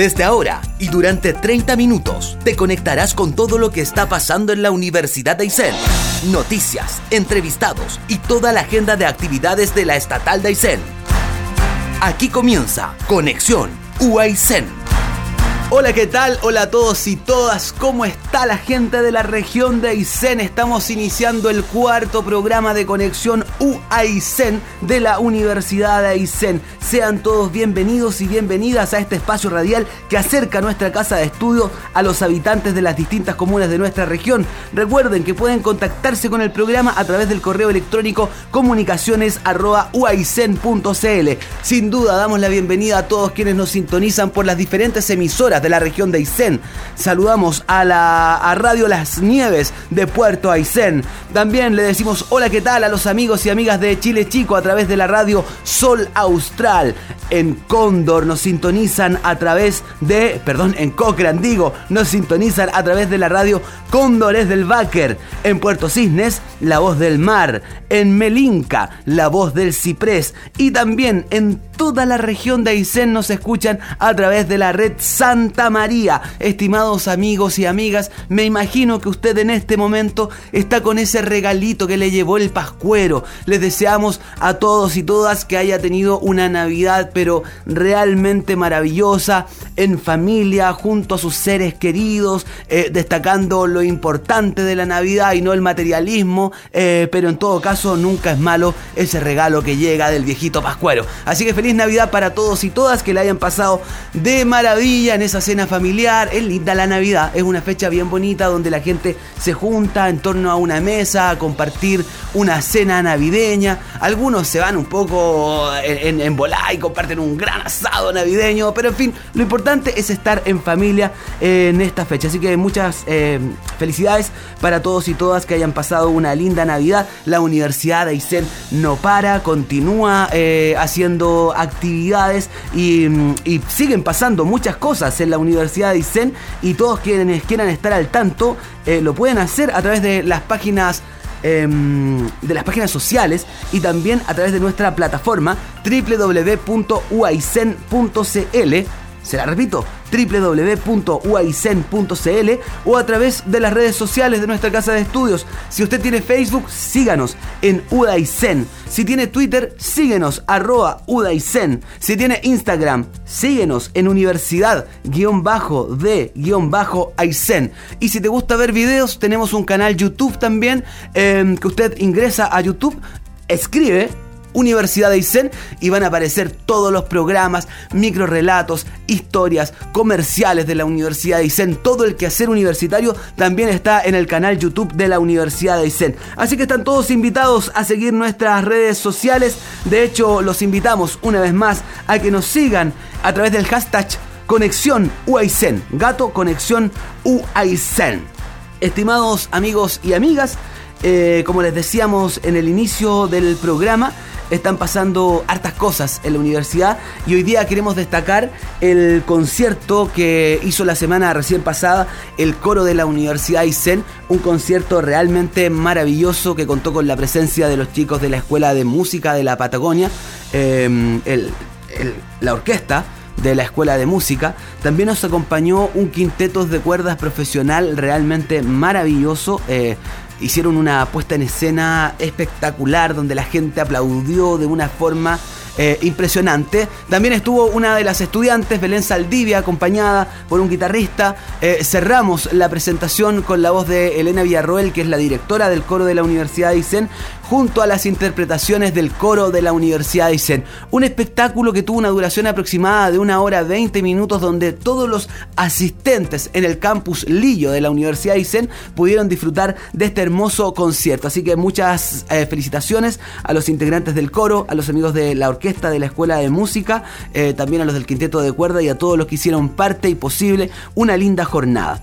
Desde ahora y durante 30 minutos te conectarás con todo lo que está pasando en la Universidad de Aysén. Noticias, entrevistados y toda la agenda de actividades de la Estatal de Aysén. Aquí comienza Conexión UAICEN. Hola, ¿qué tal? Hola a todos y todas. ¿Cómo está la gente de la región de Aysén? Estamos iniciando el cuarto programa de conexión UAICEN de la Universidad de Aysén. Sean todos bienvenidos y bienvenidas a este espacio radial que acerca nuestra casa de estudio a los habitantes de las distintas comunas de nuestra región. Recuerden que pueden contactarse con el programa a través del correo electrónico comunicaciones.uaicen.cl. Sin duda damos la bienvenida a todos quienes nos sintonizan por las diferentes emisoras de la región de Aysén. Saludamos a la Radio Las Nieves de Puerto Aysén. También le decimos hola, ¿qué tal? a los amigos y amigas de Chile Chico a través de la radio Sol Austral. En Cóndor nos sintonizan a través de, perdón, en Cochrane digo, nos sintonizan a través de la radio Cóndores del Báquer. En Puerto Cisnes, la voz del mar. En Melinca, la voz del ciprés. Y también en toda la región de Aysén nos escuchan a través de la red Santa María. Estimados amigos y amigas, me imagino que usted en este momento está con ese regalito que le llevó el Pascuero. Les deseamos a todos y todas que haya tenido una Navidad pero realmente maravillosa, en familia, junto a sus seres queridos, eh, destacando lo importante de la Navidad y no el materialismo, eh, pero en todo caso nunca es malo ese regalo que llega del viejito Pascuero. Así que feliz Navidad para todos y todas, que la hayan pasado de maravilla en esa cena familiar. Es linda la Navidad, es una fecha bien bonita donde la gente se junta en torno a una mesa a compartir una cena navideña. Algunos se van un poco en, en, y comparten un gran asado navideño, pero en fin, lo importante es estar en familia en esta fecha. Así que muchas eh, felicidades para todos y todas que hayan pasado una linda Navidad. La Universidad de Aysén no para, continúa eh, haciendo actividades y, siguen pasando muchas cosas en la Universidad de Isen y todos quienes quieran estar al tanto eh, lo pueden hacer a través de las páginas em, de las páginas sociales y también a través de nuestra plataforma www.uaicen.cl se la repito, www.uaicen.cl o a través de las redes sociales de nuestra casa de estudios. Si usted tiene Facebook, síganos en Udaicen. Si tiene Twitter, síguenos arroba. Si tiene Instagram, síguenos en universidad-de-aicen. Y si te gusta ver videos, tenemos un canal YouTube también em, que usted ingresa a YouTube, escribe Universidad de Aysén y van a aparecer todos los programas, microrelatos, historias, comerciales de la Universidad de Aysén. Todo el quehacer universitario también está en el canal YouTube de la Universidad de Aysén. Así que están todos invitados a seguir nuestras redes sociales. De hecho, los invitamos una vez más a que nos sigan a través del hashtag Conexión UAICEN. Gato Conexión UAICEN. Estimados amigos y amigas, eh, como les decíamos en el inicio del programa, están pasando hartas cosas en la universidad y hoy día queremos destacar el concierto que hizo la semana recién pasada el coro de la Universidad Aysén, un concierto realmente maravilloso que contó con la presencia de los chicos de la Escuela de Música de la Patagonia, em, la orquesta de la Escuela de Música. También nos acompañó un quinteto de cuerdas profesional realmente maravilloso. Eh, hicieron una puesta en escena espectacular donde la gente aplaudió de una forma eh, impresionante. También estuvo una de las estudiantes, Belén Saldivia, acompañada por un guitarrista. Eh, cerramos la presentación con la voz de Elena Villarroel, que es la directora del coro de la Universidad de Isen, junto a las interpretaciones del coro de la Universidad de Isen. Un espectáculo que tuvo una duración aproximada de una hora 20 minutos, donde todos los asistentes en el campus Lillo de la Universidad de Isen pudieron disfrutar de este hermoso concierto. Así que muchas eh, felicitaciones a los integrantes del coro, a los amigos de la orquesta orquesta de la Escuela de Música, eh, también a los del Quinteto de Cuerda y a todos los que hicieron parte y posible una linda jornada.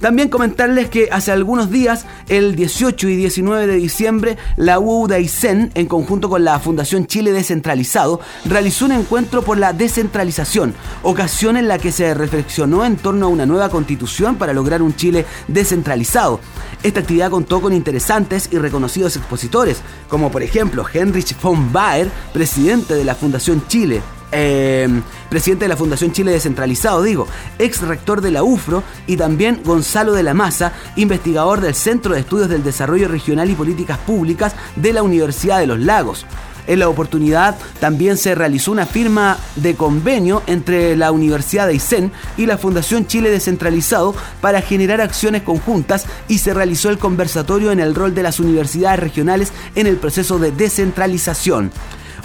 También comentarles que hace algunos días, el 18 y 19 de diciembre, la UDAICEN, en conjunto con la Fundación Chile Descentralizado, realizó un encuentro por la descentralización, ocasión en la que se reflexionó en torno a una nueva constitución para lograr un Chile descentralizado. Esta actividad contó con interesantes y reconocidos expositores, como por ejemplo Heinrich von Baer, presidente de la Fundación Chile, eh, presidente de la Fundación Chile Descentralizado, digo, ex rector de la UFRO, y también Gonzalo de la Maza, investigador del Centro de Estudios del Desarrollo Regional y Políticas Públicas de la Universidad de los Lagos. En la oportunidad también se realizó una firma de convenio entre la Universidad de Aysén y la Fundación Chile Descentralizado para generar acciones conjuntas y se realizó el conversatorio en el rol de las universidades regionales en el proceso de descentralización.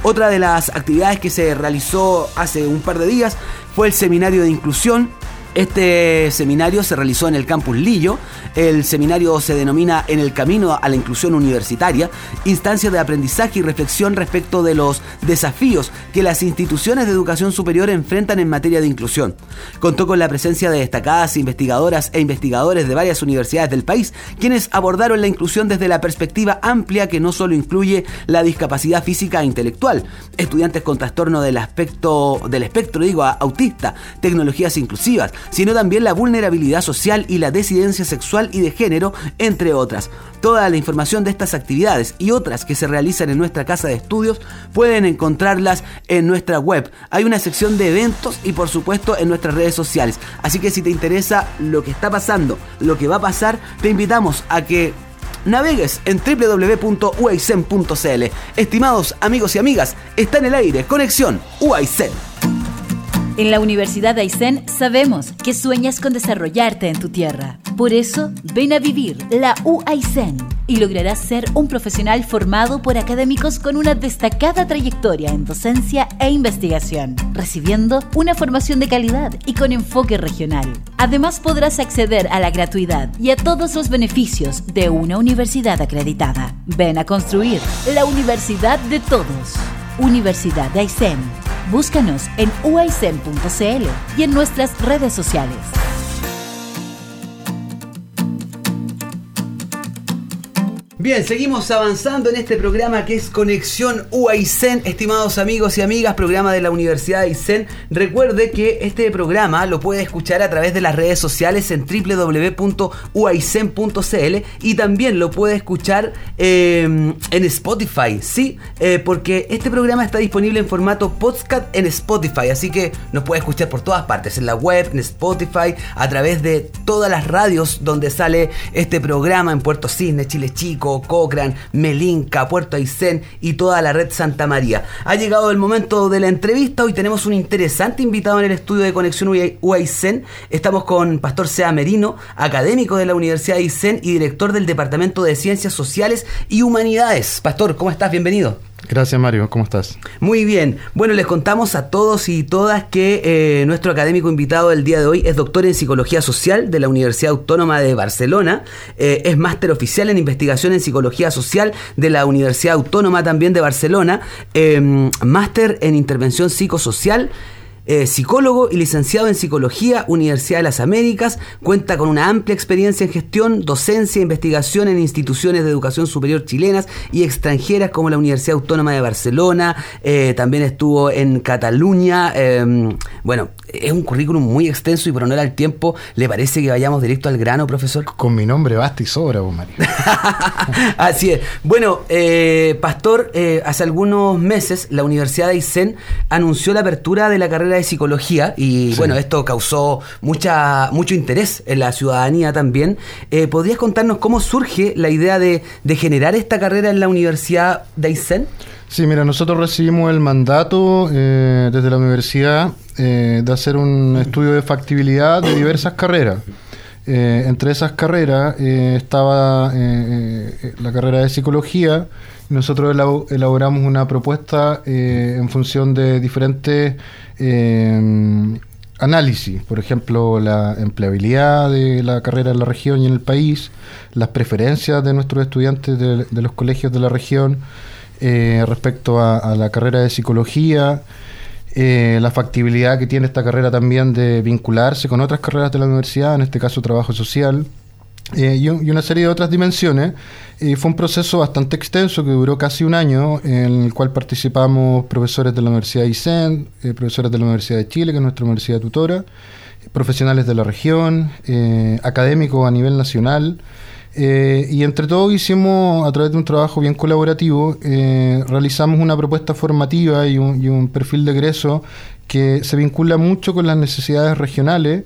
Otra de las actividades que se realizó hace un par de días fue el seminario de inclusión este seminario se realizó en el campus Lillo. El seminario se denomina En el camino a la inclusión universitaria, instancia de aprendizaje y reflexión respecto de los desafíos que las instituciones de educación superior enfrentan en materia de inclusión. Contó con la presencia de destacadas investigadoras e investigadores de varias universidades del país, quienes abordaron la inclusión desde la perspectiva amplia que no solo incluye la discapacidad física e intelectual, estudiantes con trastorno del aspecto del espectro, digo, autista, tecnologías inclusivas, sino también la vulnerabilidad social y la disidencia sexual y de género, entre otras. Toda la información de estas actividades y otras que se realizan en nuestra casa de estudios pueden encontrarlas en nuestra web. Hay una sección de eventos y por supuesto en nuestras redes sociales. Así que si te interesa lo que está pasando, lo que va a pasar, te invitamos a que navegues en www.uaicen.cl. Estimados amigos y amigas, está en el aire Conexión UAICEN. En la Universidad de Aysén sabemos que sueñas con desarrollarte en tu tierra. Por eso, ven a vivir la UAICEN y lograrás ser un profesional formado por académicos con una destacada trayectoria en docencia e investigación, recibiendo una formación de calidad y con enfoque regional. Además, podrás acceder a la gratuidad y a todos los beneficios de una universidad acreditada. Ven a construir la universidad de todos. Universidad de Aysén Búscanos en uaicen.cl y en nuestras redes sociales. Bien, seguimos avanzando en este programa que es Conexión UAICEN, estimados amigos y amigas, programa de la Universidad de Aysén. Recuerde que este programa lo puede escuchar a través de las redes sociales en www.uaicen.cl y también lo puede escuchar eh, en Spotify, ¿sí? Eh, porque este programa está disponible en formato podcast en Spotify, así que nos puede escuchar por todas partes, en la web, en Spotify, a través de todas las radios donde sale este programa en Puerto Cisne, Chile Chico, Cochrane, Melinca, Puerto Aysén y toda la red Santa María. Ha llegado el momento de la entrevista. Hoy tenemos un interesante invitado en el estudio de Conexión UAICEN. Estamos con Pastor Sea Merino, académico de la Universidad de Aysén y director del Departamento de Ciencias Sociales y Humanidades. Pastor, ¿cómo estás? Bienvenido. Gracias Mario, ¿cómo estás? Muy bien. Bueno, les contamos a todos y todas que eh, nuestro académico invitado del día de hoy es doctor en Psicología Social de la Universidad Autónoma de Barcelona, eh, es máster oficial en Investigación en Psicología Social de la Universidad Autónoma también de Barcelona, eh, máster en Intervención Psicosocial eh, psicólogo y licenciado en Psicología, Universidad de las Américas, cuenta con una amplia experiencia en gestión, docencia e investigación en instituciones de educación superior chilenas y extranjeras como la Universidad Autónoma de Barcelona, eh, también estuvo en Cataluña, em, bueno, es un currículum muy extenso y por honor al tiempo, ¿le parece que vayamos directo al grano, profesor? Con mi nombre basta y sobra, vos, Mario. Así es. Bueno, eh, Pastor, hace algunos meses la Universidad de Aysén anunció la apertura de la carrera de psicología y bueno, esto causó mucha, mucho interés en la ciudadanía también. Eh, ¿Podrías contarnos cómo surge la idea de, generar esta carrera en la Universidad de Aysén? Sí, mira, nosotros recibimos el mandato eh, desde la universidad eh, de hacer un estudio de factibilidad de diversas carreras. entre esas carreras estaba la carrera de psicología. Nosotros elaboramos una propuesta en función de diferentes eh, análisis, por ejemplo, la empleabilidad de la carrera en la región y en el país, las preferencias de nuestros estudiantes de, los colegios de la región eh, respecto a, la carrera de psicología, eh, la factibilidad que tiene esta carrera también de vincularse con otras carreras de la universidad, en este caso trabajo social. Eh, y, una serie de otras dimensiones. Fue un proceso bastante extenso que duró casi un año, en el cual participamos profesores de la Universidad de ICEN, eh, profesores de la Universidad de Chile, que es nuestra universidad tutora, profesionales de la región, académicos a nivel nacional. Eh, y entre todos hicimos, a través de un trabajo bien colaborativo, eh, realizamos una propuesta formativa y un, y un perfil de egreso que se vincula mucho con las necesidades regionales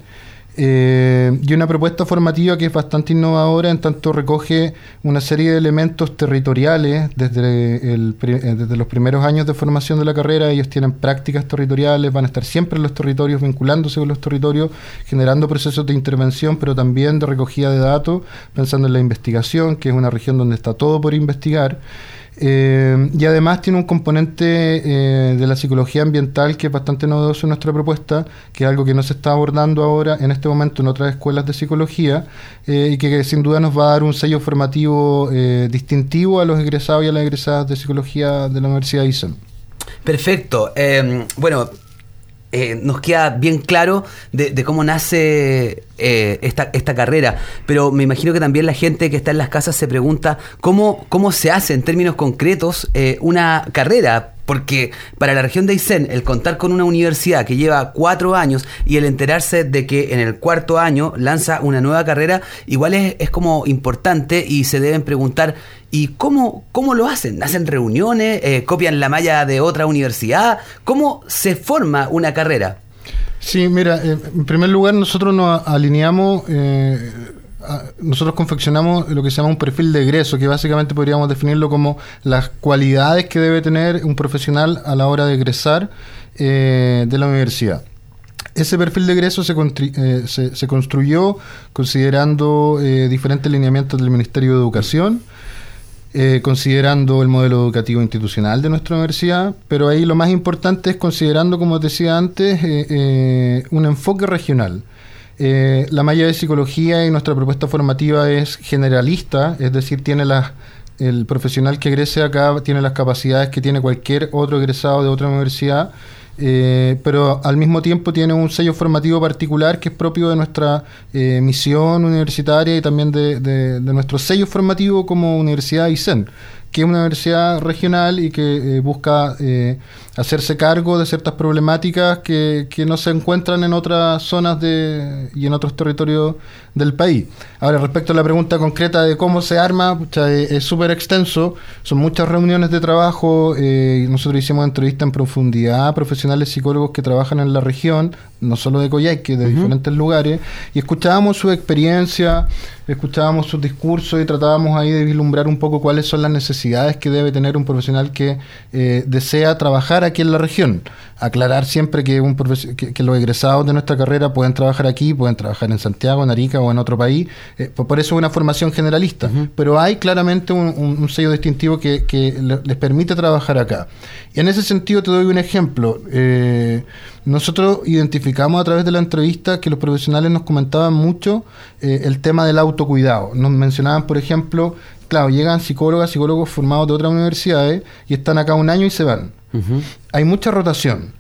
eh, y una propuesta formativa que es bastante innovadora, en tanto recoge una serie de elementos territoriales desde, el, eh, desde los primeros años de formación de la carrera. Ellos tienen prácticas territoriales, van a estar siempre en los territorios, vinculándose con los territorios, generando procesos de intervención, pero también de recogida de datos, pensando en la investigación, que es una región donde está todo por investigar. Eh, y además tiene un componente eh, de la psicología ambiental que es bastante novedoso en nuestra propuesta, que es algo que no se está abordando ahora en este momento en otras escuelas de psicología eh, y que, sin duda nos va a dar un sello formativo distintivo a los egresados y a las egresadas de psicología de la Universidad de ISEM. Perfecto. bueno, eh, nos queda bien claro de, cómo nace eh, esta, carrera, pero me imagino que también la gente que está en las casas se pregunta cómo, cómo se hace en términos concretos eh, una carrera. Porque para la región de Aysén, el contar con una universidad que lleva cuatro años y el enterarse de que en el cuarto año lanza una nueva carrera, igual es, como importante y se deben preguntar, ¿y cómo, cómo lo hacen? ¿Hacen reuniones? Eh, ¿Copian la malla de otra universidad? ¿Cómo se forma una carrera? Sí, mira, eh, en primer lugar nosotros nos alineamos... Eh, nosotros confeccionamos lo que se llama un perfil de egreso, que básicamente podríamos definirlo como las cualidades que debe tener un profesional a la hora de egresar eh, de la universidad. Ese perfil de egreso se, eh, se, construyó considerando eh, diferentes lineamientos del Ministerio de Educación, considerando el modelo educativo institucional de nuestra universidad, pero ahí lo más importante es considerando, como decía antes, un enfoque regional. Eh, la malla de psicología y nuestra propuesta formativa es generalista, es decir, tiene las, el profesional que egrese acá tiene las capacidades que tiene cualquier otro egresado de otra universidad, eh, pero al mismo tiempo tiene un sello formativo particular que es propio de nuestra eh, misión universitaria y también de, nuestro sello formativo como Universidad ICEN que es una universidad regional y que busca hacerse cargo de ciertas problemáticas que, que, no se encuentran en otras zonas de, y en otros territorios del país. Ahora, respecto a la pregunta concreta de cómo se arma, es súper extenso, son muchas reuniones de trabajo, eh, nosotros hicimos entrevistas en profundidad a profesionales psicólogos que trabajan en la región, no solo de Coyhaique, de diferentes lugares, y escuchábamos su experiencia, escuchábamos sus discursos y tratábamos ahí de vislumbrar un poco cuáles son las necesidades que debe tener un profesional que eh, desea trabajar aquí en la región. Aclarar siempre que, un que, los egresados de nuestra carrera pueden trabajar aquí, pueden trabajar en Santiago, en Arica o en otro país. Eh, por eso es una formación generalista. Pero hay claramente un, sello distintivo que, les permite trabajar acá. Y en ese sentido te doy un ejemplo. Eh, nosotros identificamos a través de la entrevista que los profesionales nos comentaban mucho el tema del autocuidado. Nos mencionaban, por ejemplo, claro, llegan psicólogas, psicólogos formados de otras universidades y están acá un año y se van. Hay mucha rotación.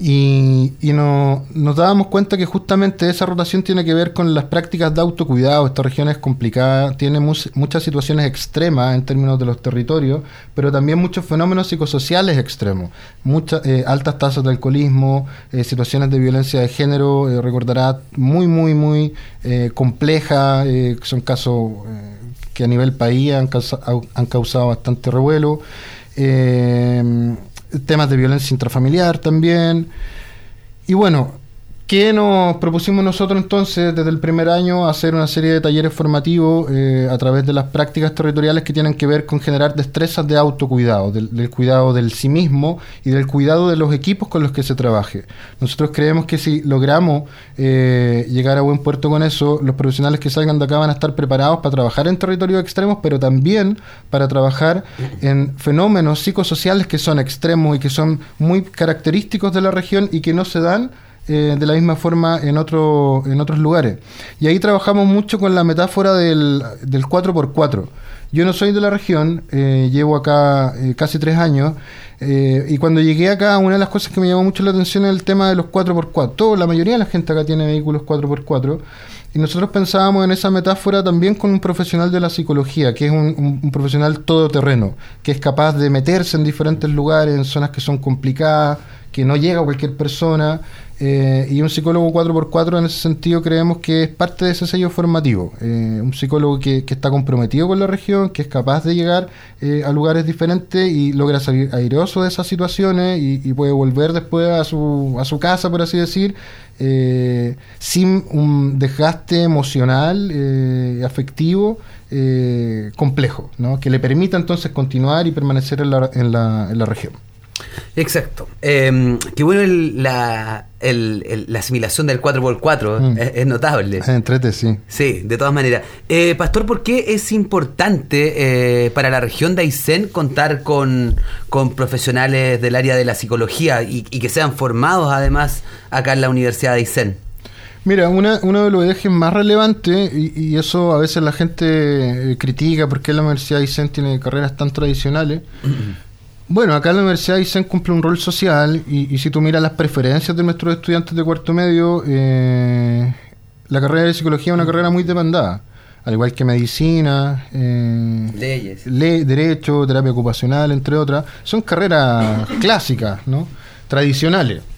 Y, no, nos dábamos cuenta que justamente esa rotación tiene que ver con las prácticas de autocuidado. Esta región es complicada, tiene muchas situaciones extremas en términos de los territorios, pero también muchos fenómenos psicosociales extremos. Muchas eh, altas tasas de alcoholismo, eh, situaciones de violencia de género, eh, recordará, muy, muy, muy complejas. son casos que a nivel país han, han causado bastante revuelo temas de violencia intrafamiliar también. Y bueno, ¿Qué nos propusimos nosotros entonces desde el primer año? Hacer una serie de talleres formativos eh, a través de las prácticas territoriales que tienen que ver con generar destrezas de autocuidado, del, cuidado del sí mismo y del cuidado de los equipos con los que se trabaje. Nosotros creemos que si logramos eh, llegar a buen puerto con eso, los profesionales que salgan de acá van a estar preparados para trabajar en territorios extremos, pero también para trabajar en fenómenos psicosociales que son extremos y que son muy característicos de la región y que no se dan eh, de la misma forma en, otro, en otros lugares. Y ahí trabajamos mucho con la metáfora del, del 4x4. Yo no soy de la región, eh, llevo acá eh, casi tres años, y cuando llegué acá, una de las cosas que me llamó mucho la atención es el tema de los 4x4. Todo, la mayoría de la gente acá tiene vehículos 4x4. Y nosotros pensábamos en esa metáfora también con un profesional de la psicología, que es un, profesional todoterreno, que es capaz de meterse en diferentes lugares, en zonas que son complicadas, que no llega a cualquier persona, Eh, y un psicólogo 4x4 en ese sentido creemos que es parte de ese sello formativo. Eh, un psicólogo que, está comprometido con la región, que es capaz de llegar eh, a lugares diferentes y logra salir airoso de esas situaciones y, puede volver después a su, a su casa, por así decir, sin un desgaste emocional, afectivo. complejo, ¿no? que le permita entonces continuar y permanecer en la, en la, en la región. Exacto. Eh, qué bueno la, la asimilación del 4x4, mm. es, notable. Entrete, sí. Sí, de todas maneras. Eh, Pastor, ¿por qué es importante eh, para la región de Aysén contar con, profesionales del área de la psicología y, que sean formados además acá en la Universidad de Aysén? Mira, una, uno de los ejes más relevantes, y, eso a veces la gente eh, critica porque la Universidad de Aysén tiene carreras tan tradicionales, Bueno, acá en la Universidad Aysén cumple un rol social y, si tú miras las preferencias de nuestros estudiantes de cuarto medio, eh, la carrera de psicología es una carrera muy demandada, al igual que medicina, eh, leyes, derecho, terapia ocupacional, entre otras, son carreras clásicas, ¿no? tradicionales.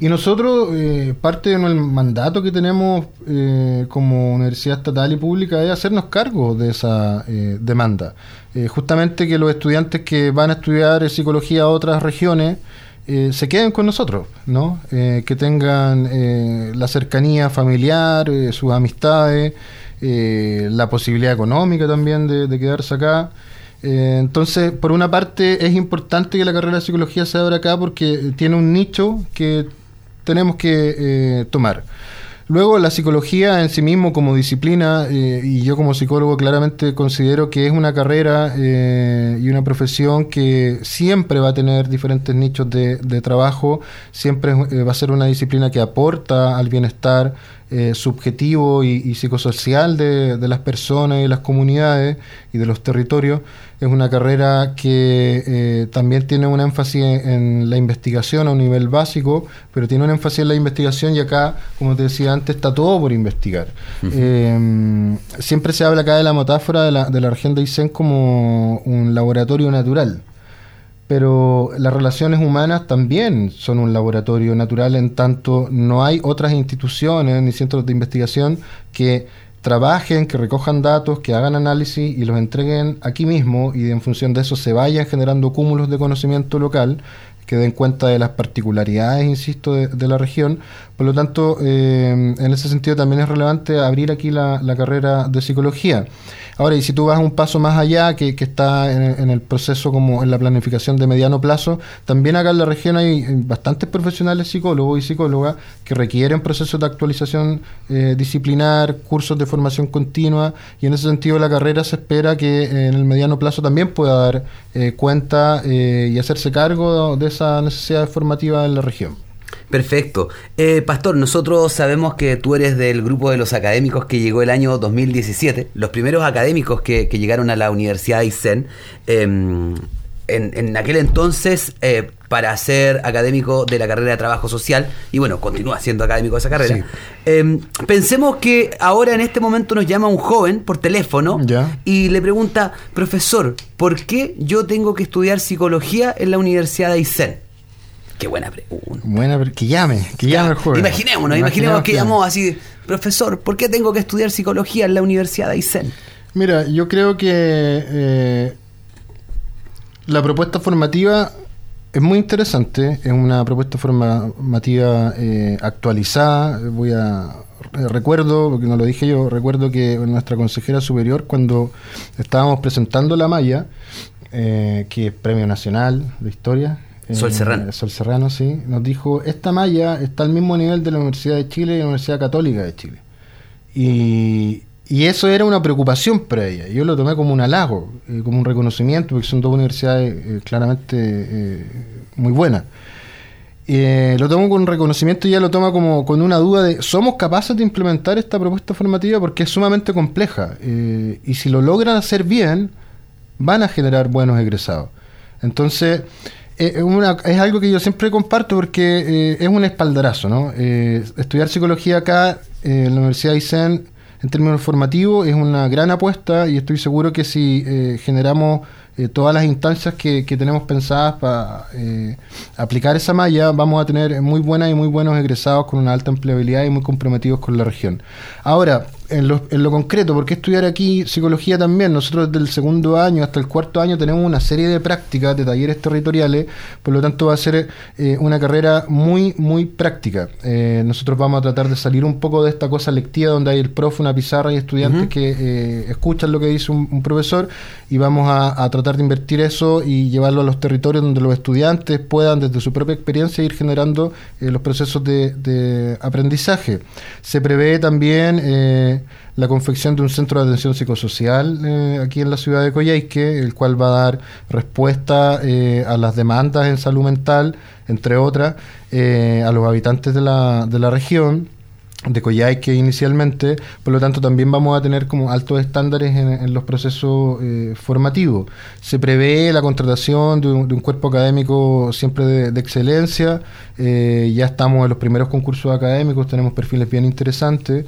Y nosotros, eh, parte del mandato que tenemos eh, como universidad estatal y pública es hacernos cargo de esa eh, demanda. justamente que los estudiantes que van a estudiar psicología a otras regiones se queden con nosotros, ¿no? que tengan la cercanía familiar, sus amistades, la posibilidad económica también de, quedarse acá. entonces, por una parte, es importante que la carrera de psicología se abra acá porque tiene un nicho que tenemos que eh, tomar. Luego, la psicología en sí mismo como disciplina, eh, y yo como psicólogo claramente considero que es una carrera eh, y una profesión que siempre va a tener diferentes nichos de, trabajo, siempre va a ser una disciplina que aporta al bienestar subjetivo y, psicosocial de, de, las personas y las comunidades y de los territorios. Es una carrera que eh, también tiene un énfasis en, la investigación a un nivel básico, pero tiene un énfasis en la investigación y acá, como te decía antes, está todo por investigar. Eh, siempre se habla acá de la metáfora de la, de la región de Aysén como un laboratorio natural pero las relaciones humanas también son un laboratorio natural en tanto no hay otras instituciones ni centros de investigación que trabajen, que recojan datos, que hagan análisis y los entreguen aquí mismo y en función de eso se vayan generando cúmulos de conocimiento local que den cuenta de las particularidades, insisto, de, la región. Por lo tanto, eh, en ese sentido también es relevante abrir aquí la, carrera de psicología. Ahora, y si tú vas un paso más allá, que, está en, el proceso como en la planificación de mediano plazo, también acá en la región hay bastantes profesionales psicólogos y psicólogas que requieren procesos de actualización eh, disciplinar, cursos de formación continua, y en ese sentido la carrera se espera que en el mediano plazo también pueda dar eh, cuenta eh, y hacerse cargo de esa necesidad formativa en la región. Perfecto. Eh, Pastor, nosotros sabemos que tú eres del grupo de los académicos que llegó el año 2017, los primeros académicos que, llegaron a la Universidad de Aysén. Em, en, aquel entonces, eh, para ser académico de la carrera de trabajo social, y bueno, continúa siendo académico de esa carrera. Em, pensemos que ahora en este momento nos llama un joven por teléfono y le pregunta, profesor, ¿por qué yo tengo que estudiar psicología en la Universidad de Aysén? Qué buena pregunta. Buena, que llame, que llame el juego. Imaginémonos, imaginemos que, llamó así, profesor, ¿por qué tengo que estudiar psicología en la Universidad de Aysén? Mira, yo creo que eh, la propuesta formativa es muy interesante, es una propuesta formativa eh, actualizada. Voy a eh, recuerdo, porque no lo dije yo, recuerdo que nuestra consejera superior cuando estábamos presentando la malla, que es Premio Nacional de Historia, Sol Serrano. Eh, Sol Serrano, sí. Nos dijo, esta malla está al mismo nivel de la Universidad de Chile y la Universidad Católica de Chile. Y, eso era una preocupación para ella. Yo lo tomé como un halago, eh, como un reconocimiento, porque son dos universidades eh, claramente muy buenas. lo tomo con reconocimiento y ella lo toma como con una duda de, ¿somos capaces de implementar esta propuesta formativa? Porque es sumamente compleja. y si lo logran hacer bien, van a generar buenos egresados. Entonces, eh, es algo que yo siempre comparto porque eh, es un espaldarazo, ¿no? Eh, estudiar psicología acá en la Universidad de Aysén en términos formativos es una gran apuesta y estoy seguro que si generamos eh, todas las instancias que, tenemos pensadas para eh, aplicar esa malla, vamos a tener muy buenas y muy buenos egresados con una alta empleabilidad y muy comprometidos con la región. Ahora, en lo, en lo concreto, ¿por qué estudiar aquí psicología también? Nosotros desde el segundo año hasta el cuarto año tenemos una serie de prácticas, de talleres territoriales, por lo tanto va a ser eh, una carrera muy, muy práctica. Eh, nosotros vamos a tratar de salir un poco de esta cosa lectiva donde hay el profe, una pizarra y estudiantes que eh, escuchan lo que dice un, profesor y vamos a, tratar de invertir eso y llevarlo a los territorios donde los estudiantes puedan desde su propia experiencia ir generando los procesos de, de, aprendizaje. Se prevé también la confección de un centro de atención psicosocial eh, aquí en la ciudad de Coyhaique, el cual va a dar respuesta eh, a las demandas en salud mental, entre otras, eh, a los habitantes de la, de la región de Coyhaique inicialmente, por lo tanto también vamos a tener como altos estándares en, los procesos formativos. Se prevé la contratación de un, cuerpo académico siempre de, excelencia, ya estamos en los primeros concursos académicos, tenemos perfiles bien interesantes.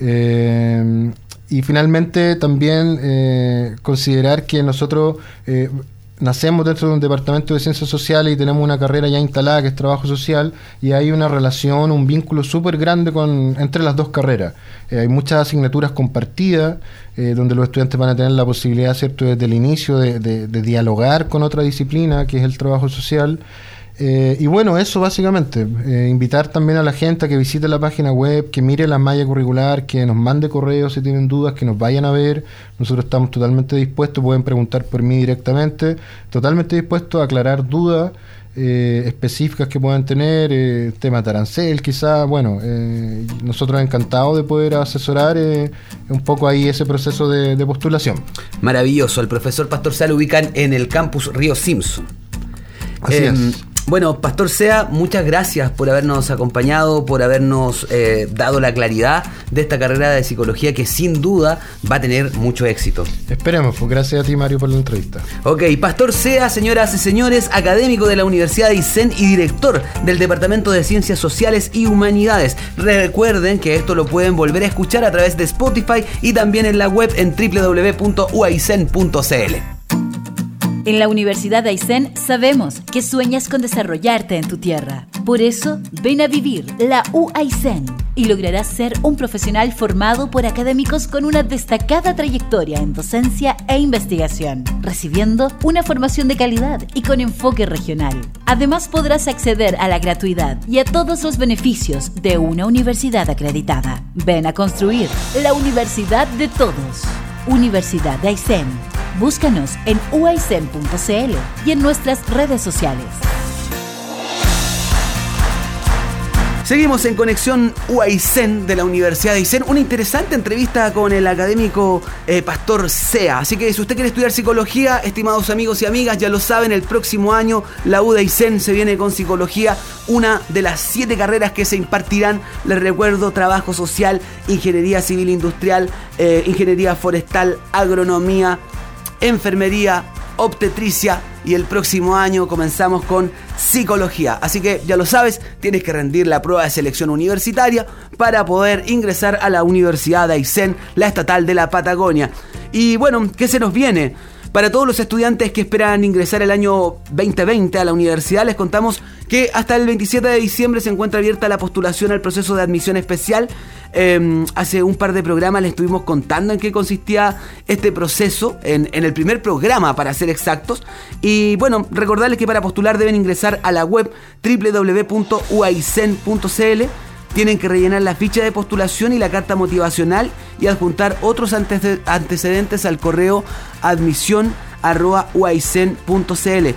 Eh, y finalmente también eh, considerar que nosotros eh, nacemos dentro de un departamento de ciencias sociales y tenemos una carrera ya instalada que es trabajo social y hay una relación, un vínculo súper grande con, entre las dos carreras. hay muchas asignaturas compartidas donde los estudiantes van a tener la posibilidad, ¿cierto?, desde el inicio de dialogar con otra disciplina que es el trabajo social. Eh, y bueno, eso básicamente. Eh, invitar también a la gente a que visite la página web, que mire la malla curricular, que nos mande correos si tienen dudas, que nos vayan a ver. Nosotros estamos totalmente dispuestos, pueden preguntar por mí directamente. Totalmente dispuestos a aclarar dudas eh, específicas que puedan tener, tema tarancel quizá. Bueno, nosotros encantados de poder asesorar un poco ahí ese proceso de, de postulación. Maravilloso. El profesor Pastor Sal ubican en el campus Río Simpson. Así em, es. Bueno, Pastor Sea, muchas gracias por habernos acompañado, por habernos eh, dado la claridad de esta carrera de psicología que sin duda va a tener mucho éxito. Esperemos, pues gracias a ti Mario por la entrevista. Ok, Pastor Sea, señoras y señores, académico de la Universidad de ICEN y director del Departamento de Ciencias Sociales y Humanidades. Recuerden que esto lo pueden volver a escuchar a través de Spotify y también en la web en www.uaicen.cl. En la Universidad de Aysén sabemos que sueñas con desarrollarte en tu tierra. Por eso, ven a vivir la UAICEN y lograrás ser un profesional formado por académicos con una destacada trayectoria en docencia e investigación, recibiendo una formación de calidad y con enfoque regional. Además, podrás acceder a la gratuidad y a todos los beneficios de una universidad acreditada. Ven a construir la universidad de todos. Universidad de Aysén Búscanos en uaicen.cl y en nuestras redes sociales. Seguimos en conexión UAICEN de la Universidad de Aysén. Una interesante entrevista con el académico eh, Pastor Sea. Así que si usted quiere estudiar psicología, estimados amigos y amigas, ya lo saben, el próximo año la U de se viene con psicología, una de las siete carreras que se impartirán. Les recuerdo, trabajo social, ingeniería civil industrial, eh, ingeniería forestal, agronomía, enfermería, obstetricia y el próximo año comenzamos con psicología. Así que ya lo sabes, tienes que rendir la prueba de selección universitaria para poder ingresar a la Universidad de Aysén, la estatal de la Patagonia. Y bueno, ¿qué se nos viene? Para todos los estudiantes que esperan ingresar el año 2020 a la universidad, les contamos que hasta el 27 de diciembre se encuentra abierta la postulación al proceso de admisión especial. Em, hace un par de programas les estuvimos contando en qué consistía este proceso, en, en el primer programa para ser exactos. Y bueno, recordarles que para postular deben ingresar a la web www.uaicen.cl tienen que rellenar la ficha de postulación y la carta motivacional y adjuntar otros antecedentes al correo admisión.uaicen.cl.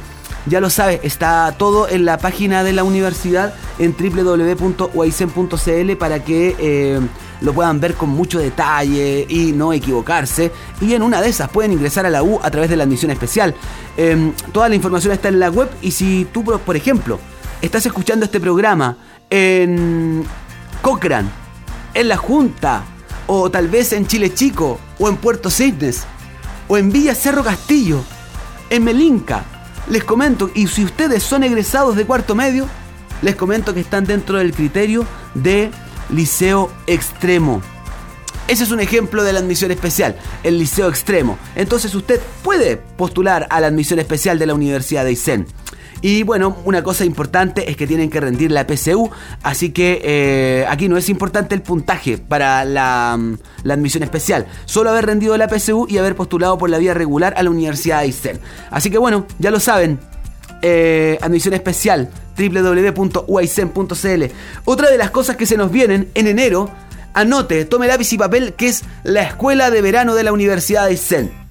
Ya lo sabe, está todo en la página de la universidad en www.uaicen.cl para que eh, lo puedan ver con mucho detalle y no equivocarse. Y en una de esas pueden ingresar a la U a través de la admisión especial. Em, toda la información está en la web y si tú, por ejemplo, estás escuchando este programa en Cochrane, en La Junta, o tal vez en Chile Chico, o en Puerto Cisnes, o en Villa Cerro Castillo, en Melinca. Les comento, y si ustedes son egresados de cuarto medio, les comento que están dentro del criterio de liceo extremo. Ese es un ejemplo de la admisión especial, el liceo extremo. Entonces usted puede postular a la admisión especial de la Universidad de Aysén. Y bueno, una cosa importante es que tienen que rendir la PSU, así que eh, aquí no es importante el puntaje para la, la, admisión especial, solo haber rendido la PSU y haber postulado por la vía regular a la Universidad de Aysén. Así que bueno, ya lo saben, eh, admisión especial www.uaicen.cl. Otra de las cosas que se nos vienen en enero, anote, tome lápiz y papel, que es la escuela de verano de la Universidad de Aysén.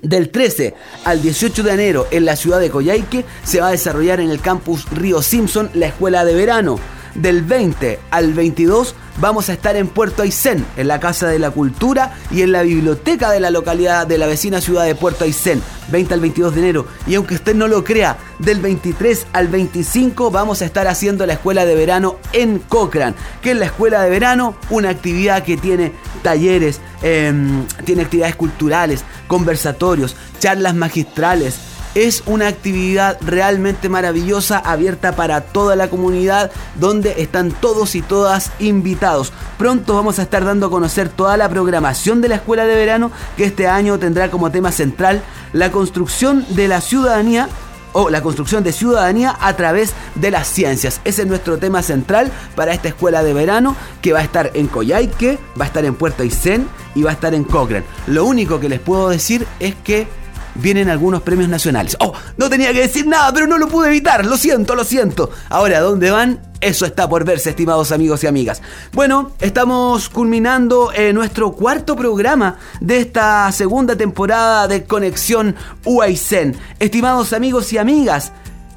Del 13 al 18 de enero en la ciudad de Coyhaique se va a desarrollar en el campus Río Simpson la escuela de verano. Del 20 al 22 vamos a estar en Puerto Aysén, en la Casa de la Cultura y en la biblioteca de la localidad de la vecina ciudad de Puerto Aysén, 20 al 22 de enero. Y aunque usted no lo crea, del 23 al 25 vamos a estar haciendo la escuela de verano en Cochrane, que es la escuela de verano, una actividad que tiene talleres, em, tiene actividades culturales, conversatorios, charlas magistrales, es una actividad realmente maravillosa, abierta para toda la comunidad, donde están todos y todas invitados. Pronto vamos a estar dando a conocer toda la programación de la escuela de verano, que este año tendrá como tema central la construcción de la ciudadanía o la construcción de ciudadanía a través de las ciencias. Ese es nuestro tema central para esta escuela de verano que va a estar en Coyhaique, va a estar en Puerto Aysén y va a estar en Cochrane. Lo único que les puedo decir es que vienen algunos premios nacionales. Oh, no tenía que decir nada, pero no lo pude evitar. Lo siento, lo siento. Ahora, ¿dónde van? Eso está por verse, estimados amigos y amigas. Bueno, estamos culminando eh, nuestro cuarto programa de esta segunda temporada de Conexión UAICEN. Estimados amigos y amigas,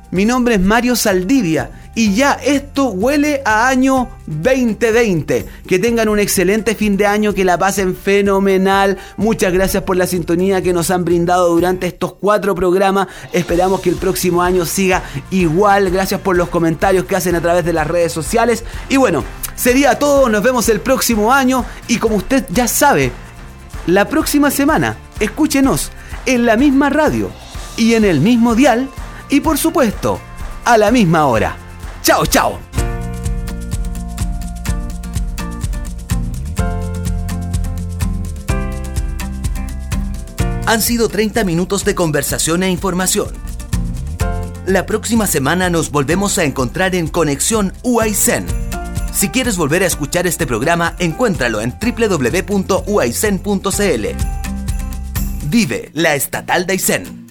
mi nombre es Mario Saldivia y ya esto huele a año 2020. Que tengan un excelente fin de año, que la pasen fenomenal. Muchas gracias por la sintonía que nos han brindado durante estos cuatro programas. Esperamos que el próximo año siga igual. Gracias por los comentarios que hacen a través de las redes sociales. Y bueno, sería todo. Nos vemos el próximo año. Y como usted ya sabe, la próxima semana, escúchenos en la misma radio y en el mismo dial. Y por supuesto, a la misma hora. Chao, chao. Han sido 30 minutos de conversación e información. La próxima semana nos volvemos a encontrar en Conexión UAICEN. Si quieres volver a escuchar este programa, encuéntralo en www.uaicen.cl. Vive la Estatal de Aysén.